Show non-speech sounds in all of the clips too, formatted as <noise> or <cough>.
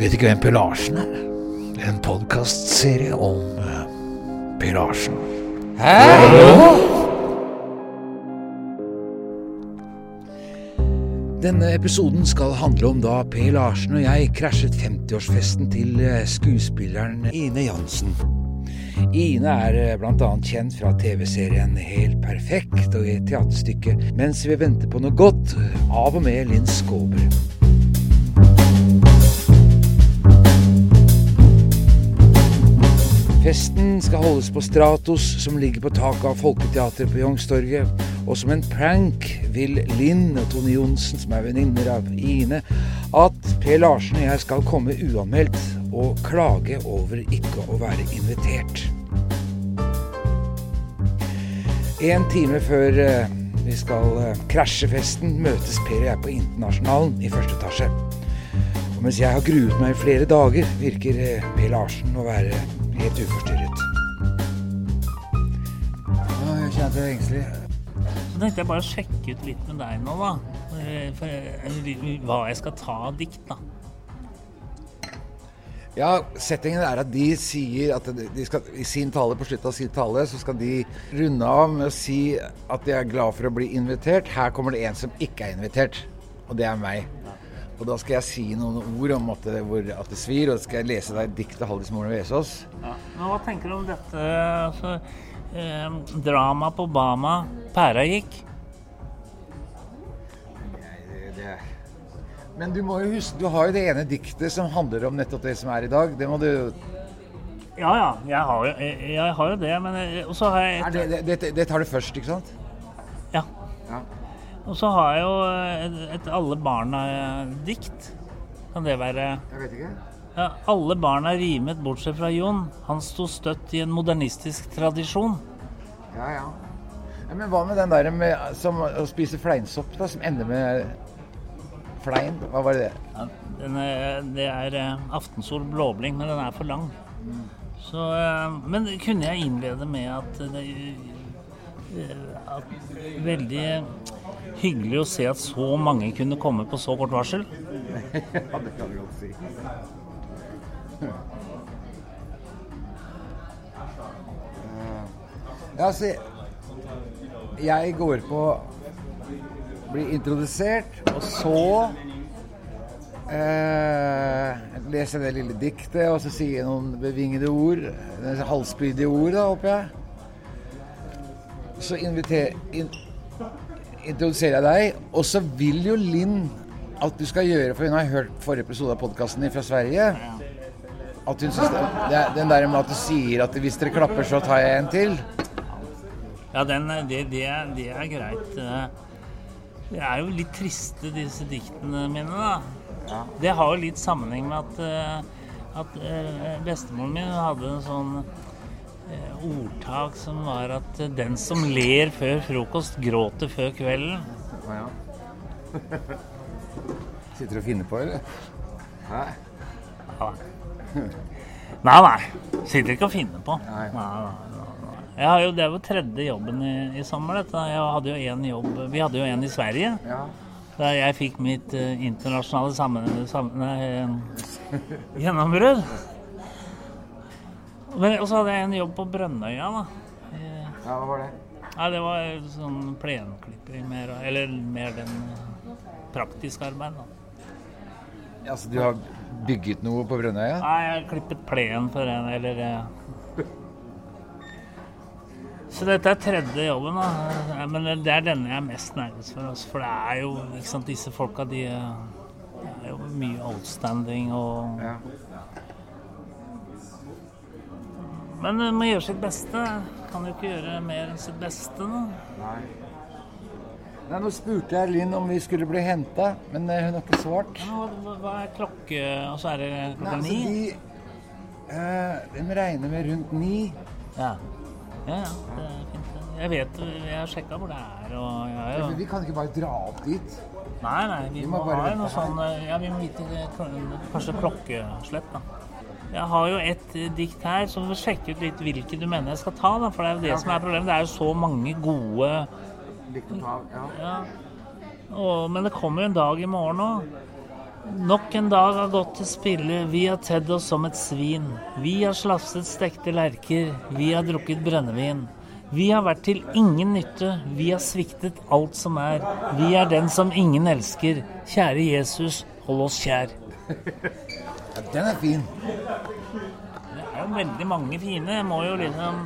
Vet ikke hvem Per Larsen er? En podkastserie om uh, Per Larsen. Denne episoden skal handle om da Per Larsen og jeg krasjet 50-årsfesten til eh, skuespilleren Ine Jansen. Ine er eh, bl.a. kjent fra TV-serien Helt perfekt og i teaterstykket Mens vi venter på noe godt, av og med Linn Skåber. Festen skal holdes på Stratos, som ligger på taket av Folketeatret på Youngstorget. Og som en prank vil Linn og Tone Johnsen, som er venninner av Ine, at Per Larsen og jeg skal komme uanmeldt og klage over ikke å være invitert. En time før eh, vi skal eh, krasje festen, møtes Per og jeg på Internasjonalen i første etasje. Og mens jeg har gruet meg i flere dager, virker P. Larsen å være helt uforstyrret. Ja, jeg jeg er engstelig. Så tenkte jeg bare å sjekke ut litt med deg nå, da. Eh, For, eh, hva jeg skal ta av dikt, da. Ja, settingen er at de sier at de skal, i sin tale på slutten av sin tale, så skal de runde av med å si at de er glad for å bli invitert. Her kommer det en som ikke er invitert, og det er meg. Og da skal jeg si noen ord om at det, hvor, at det svir, og så skal jeg lese deg diktet Haldis Moren Vesaas'. Ja. Men hva tenker du om dette altså, eh, dramaet på Bama pæra gikk? Det- det- Men du må jo huske, du har jo det ene diktet som handler om nettopp det som er i dag. Det må du Ja ja, jeg har jo, jeg, jeg har jo det, men jeg- så har jeg et, det, det, det, det tar du først, ikke sant? Og så har jeg jo et, et Alle barna-dikt. Kan det være Jeg vet ikke. ja, Alle barna rimet bortsett fra Jon. Han sto støtt i en modernistisk tradisjon. Ja, ja. ja men hva med den der med som å spise fleinsopp, da, som ender med flein? Hva var det? Ja, den er, det er eh, Aftensol blåbling, men den er for lang. Så, eh, men kunne jeg innlede med at det eh, at Veldig hyggelig å se at så mange kunne komme på så kort varsel. <laughs> ja, det kan du godt si. Ja, altså Jeg går på Blir introdusert, og så eh, leser jeg det lille diktet, og så sier jeg noen bevingede ord. Halvspydige ord, da, håper jeg. Så inviterer in, introduserer jeg deg, og så vil jo Linn at du skal gjøre, for hun har hørt forrige episode av podkasten fra Sverige. At hun synes det, det, Den der med at du sier at hvis dere klapper, så tar jeg en til. Ja, den, det, det, er, det er greit. eh. Det er jo litt triste, disse diktene mine, da. Det har jo litt sammenheng med at, eh, at eh, bestemoren min hadde en sånn eh, ordtak som var at eh, den som ler før frokost, gråter før kvelden. <laughs> Sitter du og finner på, eller? Nei. Ja. Nei, nei. Sitter ikke og finner på. Nei. Nei, nei, nei. Jeg har jo, det er jo tredje jobben i, i sommer. dette. Jeg hadde jo en jobb, Vi hadde jo en i Sverige. Ja. Der jeg fikk mitt eh, internasjonale sammen, sammen, nei, eh, gjennombrudd. Men- Og så hadde jeg en jobb på Brønnøya. da. Eh, ja, hva var det? Nei, det var sånn plenklipping mer, eller mer den eh, praktiske arbeid. da. Ja, så du har bygget noe på Brønnøya? Nei, jeg har klippet plen for en, eller. Så dette er tredje jobben, da. Men det er denne jeg er mest nervøs for. Altså, for det er jo ikke sant, disse folka, de eh, er jo mye outstanding og Ja. Men man må gjøre sitt beste. Kan jo ikke gjøre mer enn sitt beste, nå. Nei. Nei, Nå spurte jeg Linn om vi skulle bli henta, men eh, hun har ikke svart. Ja, Hva, hva- er klokke Og så er det klokka ni? altså, ni? de, øh, de regner med rundt ni. Ja. ja, ja. Det er fint. Jeg vet Jeg har sjekka hvor det er, og jeg ja, Men vi kan ikke bare dra opp dit. Nei, nei, vi Vi må, må bare ha noe sånn eh, Ja, vi må vite kanskje klokkeslett, da. Jeg har jo et eh, dikt her, så vi får sjekke ut litt hvilke du mener jeg skal ta. da, For det er jo det som er problemet. Det er jo så mange gode Dikt å ta, ja. ja. Og, Men det kommer jo en dag i morgen òg. Nok en dag har gått til spille, vi har tedd oss som et svin. Vi har slafset stekte lerker, vi har drukket brennevin. Vi har vært til ingen nytte, vi har sviktet alt som er. Vi er den som ingen elsker. Kjære Jesus, hold oss kjær. <laughs> Ja, den er fin. Det er jo veldig mange fine. Jeg må jo liksom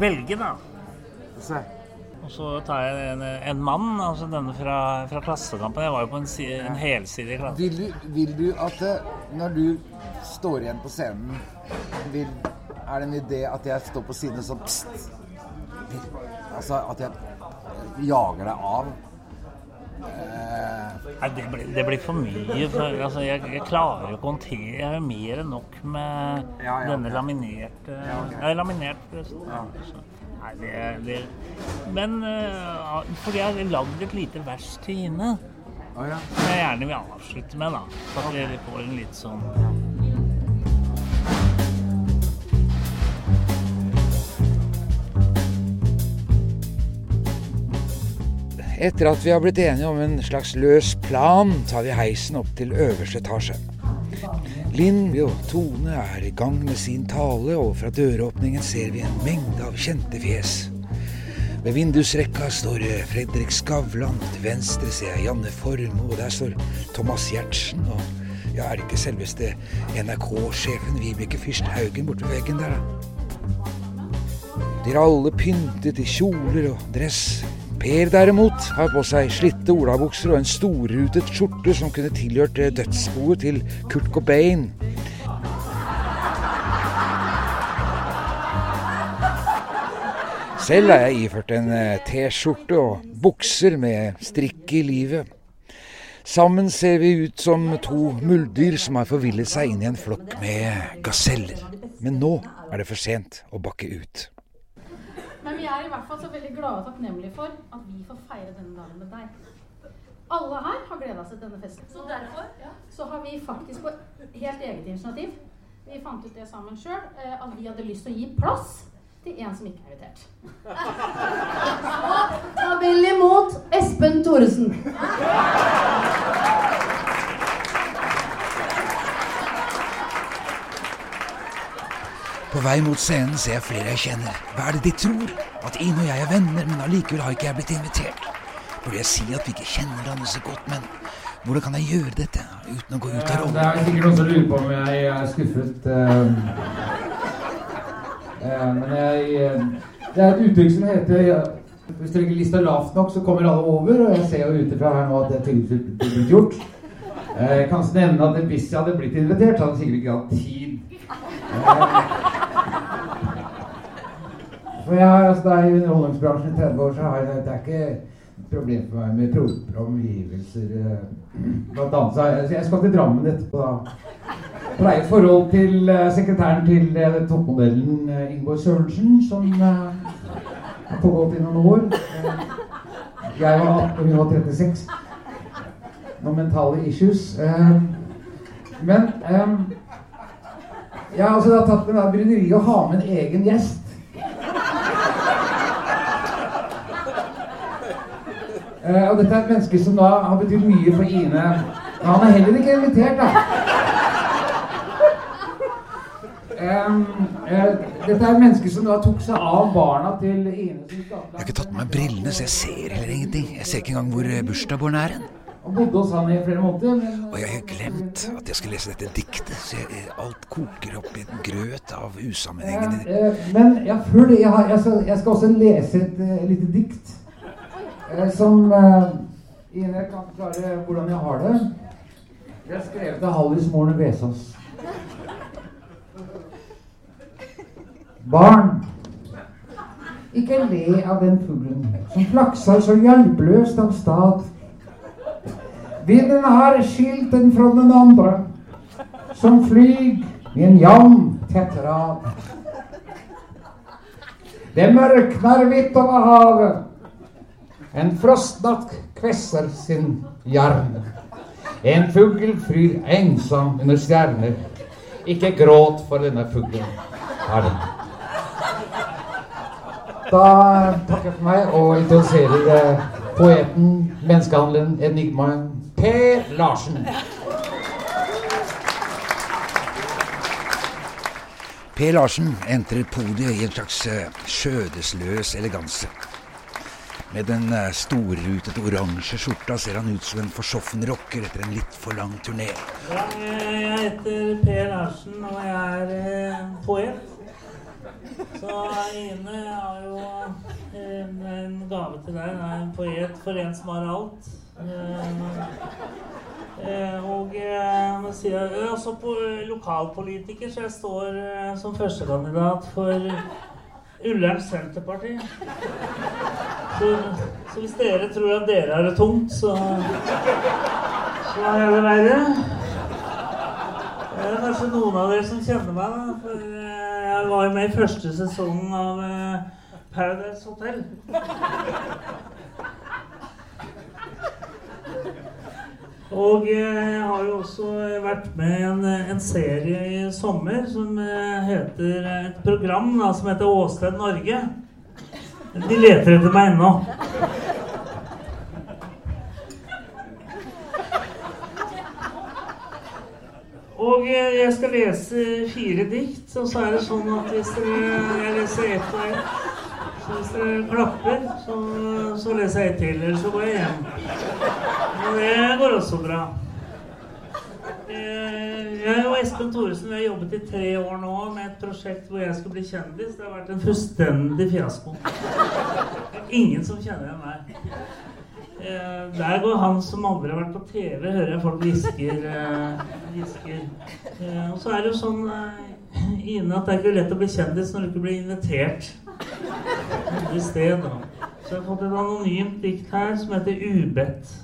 velge, da. Se. Og så tar jeg en, en mann, altså denne fra, fra Klassekampen. Jeg var jo på en, si- en helsidig klasse. Vil du, vil du at eh, når du står igjen på scenen, vil, er det en idé at jeg står på siden og sånn pst? Altså at jeg jager deg av? Eh, Nei, det blir, det blir for mye. For, altså, jeg, jeg klarer jo ikke å håndtere Jeg har mer enn nok med Ja, ja, denne laminerte Ja, ok. Ja, laminert, forresten. Så, Nei, det, det Men uh, fordi jeg har lagd et lite vers til Ine, som jeg gjerne vil avslutte med, da. Så at vi får en litt sånn Etter at vi har blitt enige om en slags løs plan, tar vi heisen opp til øverste etasje. Linn og Tone er i gang med sin tale, og fra døråpningen ser vi en mengde av kjente fjes. Ved vindusrekka står Fredrik Skavlan, til venstre ser jeg Janne Formoe, og der står Thomas Giertsen, og ja, er det ikke selveste NRK-sjefen Vibeke Fyrst Haugen borte ved veggen der, da? De er alle pyntet i kjoler og dress. Per derimot har på seg slitte olabukser og en storrutet skjorte som kunne tilhørt dødsboet til Kurt Cobain. Selv er jeg iført en eh, T-skjorte og bukser med strikk i livet. Sammen ser vi ut som to muldyr som har forvillet seg inn i en flokk med gaseller. Men nå er det for sent å bakke ut. Vi er i hvert fall så veldig glade og takknemlige for at vi får feire denne dagen med deg. Alle her har gleda seg til denne festen. Så derfor så har vi faktisk på helt eget initiativ Vi fant ut det sammen sjøl, at vi hadde lyst til å gi plass til en som ikke er invitert. <laughs> Ta vel imot Espen Thoresen. På vei mot scenen ser jeg flere jeg kjenner. Hva er det de tror? At Ine og jeg er venner, men allikevel har ikke jeg blitt invitert. Burde jeg si at vi ikke kjenner hverandre så godt, men hvordan kan jeg gjøre dette uten å gå ut av Det er sikkert noen som lurer på om jeg er skuffet. eh, eh, men jeg eh, Det er et uttrykk som heter Hvis du legger lista lavt nok, så kommer alle over. Og jeg ser jo ut ifra her nå at det tydeligvis blir blitt gjort. Jeg kan også nevne at hvis jeg hadde blitt invitert, så hadde jeg sikkert ikke hatt tid. For jeg har altså, i underholdningsbransjen i 30 år, så har jeg, det er ikke problem for meg med pro- omgivelser. eh, Blant annet så jeg, jeg skal til Drammen etterpå, da. Pleier et forhold til uh, sekretæren til uh, toppmodellen uh, Ingeborg Sørensen, som har pågått i noen år. Jeg var 18, og hun var 36. Noen mentale issues. Men um, jeg har altså tatt med da bryderiet å ha med en egen gjest. Eh, og dette er et menneske som da har betydd mye for Ine. Men han er heller ikke invitert, da. Eh, dette er et menneske som da tok seg av barna til Ine. som Jeg har ikke tatt på meg brillene, så jeg ser heller ingenting. Jeg ser ikke engang hvor eh, bursdagsbarnet er hen. Og bodde hos han i flere måneder. Og jeg har glemt at jeg skal lese dette diktet, så jeg, alt koker opp i en grøt av usammenhengende Eh, eh, men ja, før det, jeg, har, jeg, skal, jeg skal også lese et eh, lite dikt. Eh, som eh, Ine kan klare hvordan jeg har det. Jeg skrev til Hallis Morne Vesaas. Barn, ikke le av den fuglen som flakser så hjelpeløst av stad. Vinden har skilt den fra den andre, som flyg i en jevn, tett rad. Det mørkner hvitt over havet. En frostnatt kvesser sin jarn. En fugl fryr ensom under stjerner. Ikke gråt for denne fuglen. Har den. Da takker jeg for meg og introduserer eh, poeten, menneskehandleren, enigmaen Per Larsen. Per Larsen entrer podiet i en slags eh, skjødesløs eleganse. Med den eh, storrutete oransje skjorta ser han ut som en forsoffen rocker etter en litt for lang turné. Jeg heter Per Larsen, og jeg er eh, poet. Så Ine har jo en, en gave til deg. Det er en poet for en som har alt. Eh, eh, og at jeg er også på lokalpolitiker, så jeg står eh, som førstekandidat for Ullern Senterparti. Så, så hvis dere tror at dere har det tungt, så, så er det verre. Det er kanskje noen av dere som kjenner meg, da. For eh, jeg var jo med i første sesongen av eh, Paradise Hotel. Og eh, jeg har jo også vært med i en, en serie i sommer som heter et program da, som heter Åsted Norge. De leter etter meg ennå. Og jeg skal lese fire dikt, og så er det sånn at hvis dere Jeg leser ett og ett. Så hvis dere klapper, så, så leser jeg ett til. Eller så går jeg hjem. Og det går også bra. Eh, Espen Thoresen vi har jobbet i tre år nå med et prosjekt hvor jeg skulle bli kjendis. Det har vært en fullstendig fiasko. Ingen som kjenner igjen meg. Eh, Der går han som aldri har vært på TV, hører jeg folk hvisker. eh. Eh, Og så er det jo sånn eh, Ine at det er ikke lett å bli kjendis når du ikke blir invitert i sted. Da. Så jeg har fått et anonymt dikt her som heter Ubedt.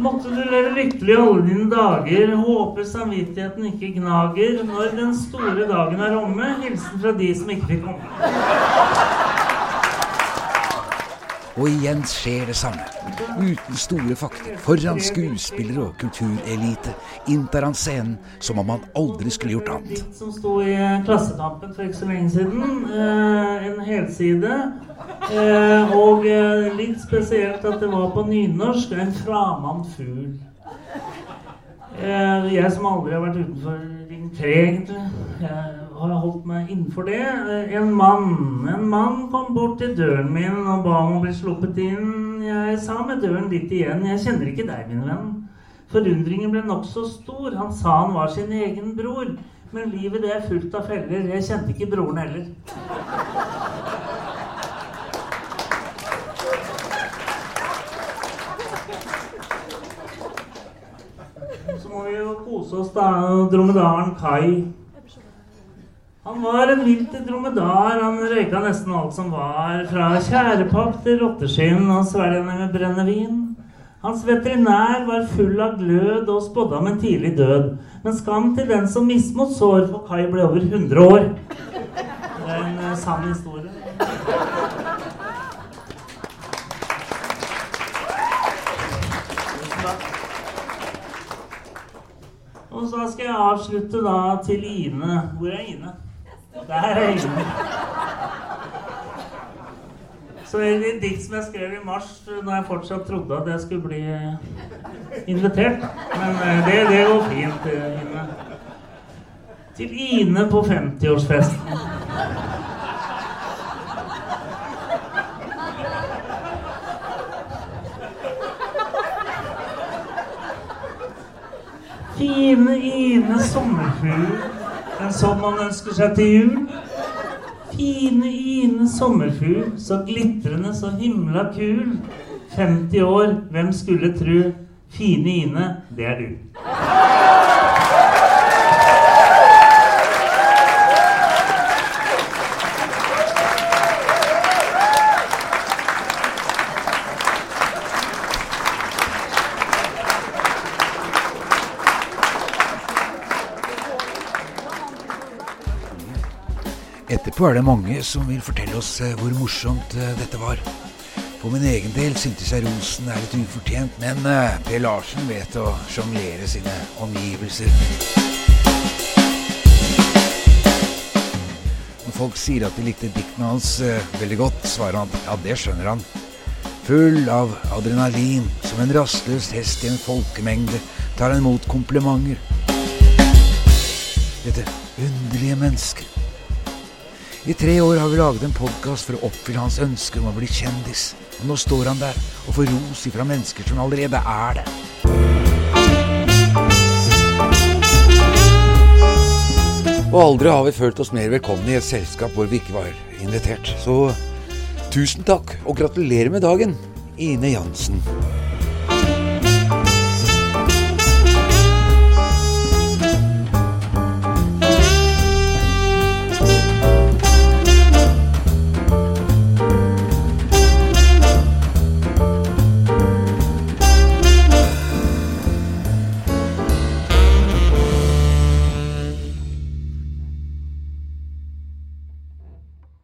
Måtte du leve lykkelig alle dine dager, håper samvittigheten ikke gnager. Når den store dagen er omme, hilsen fra de som ikke fikk komme. Og igjen skjer det samme. Uten store fakter, foran skuespillere og kulturelite, inntar han scenen som om han aldri skulle gjort annet. Som sto i Klassekampen for ikke så lenge siden. Eh, en helside. Eh, og eh, litt spesielt at det var på nynorsk. En framand fugl. Eh, jeg som aldri har vært utenfor Ring 3, egentlig. Jeg har holdt meg innenfor det. Eh, En mann En mann kom bort til døren min og ba om å bli sluppet inn. Jeg sa med døren litt igjen. Jeg kjenner ikke deg, min venn. Forundringen ble nokså stor. Han sa han var sin egen bror. Men livet det er fullt av feller. Jeg kjente ikke broren heller. Så må oss, da. Dromedaren Kai. Han var en vilt dromedar. Han røyka nesten alt som var. Fra tjærepakk til rotteskinn og svelgende med brennevin. Hans veterinær var full av glød og spådde ham en tidlig død. Men skam til den som mismot sår, for Kai ble over 100 år. Det er en eh, sann historie. Og så skal jeg avslutte da til Ine. Hvor er Ine? Der er Ine. Så i et dikt som jeg skrev i mars, når jeg fortsatt trodde at jeg skulle bli invitert. Men eh, det, det går fint, eh, Ine. Til Ine på 50-årsfesten. Fine Ine sommerfugl, en sånn man ønsker seg til jul. Fine Ine sommerfugl, så glitrende, så himla kul. 50 år, hvem skulle tru? Fine Ine, det er du. Etterpå er det mange som vil fortelle oss eh, hvor morsomt eh, dette var. For min egen del syntes jeg rosen er litt ufortjent, men eh, Per Larsen vet å sjonglere sine omgivelser. Når folk sier at de likte diktene hans veldig godt, svarer han ja, det skjønner han. Full av adrenalin, som en rastløs hest i en folkemengde, tar han imot komplimenter. Dette underlige mennesket. I tre år har vi laget en podkast for å oppfylle hans ønske om å bli kjendis. Og nå står han der og får ros ifra mennesker som allerede er det. Og aldri har vi følt oss mer velkomne i et selskap hvor vi ikke var invitert. Så tusen takk, og gratulerer med dagen, Ine Jansen.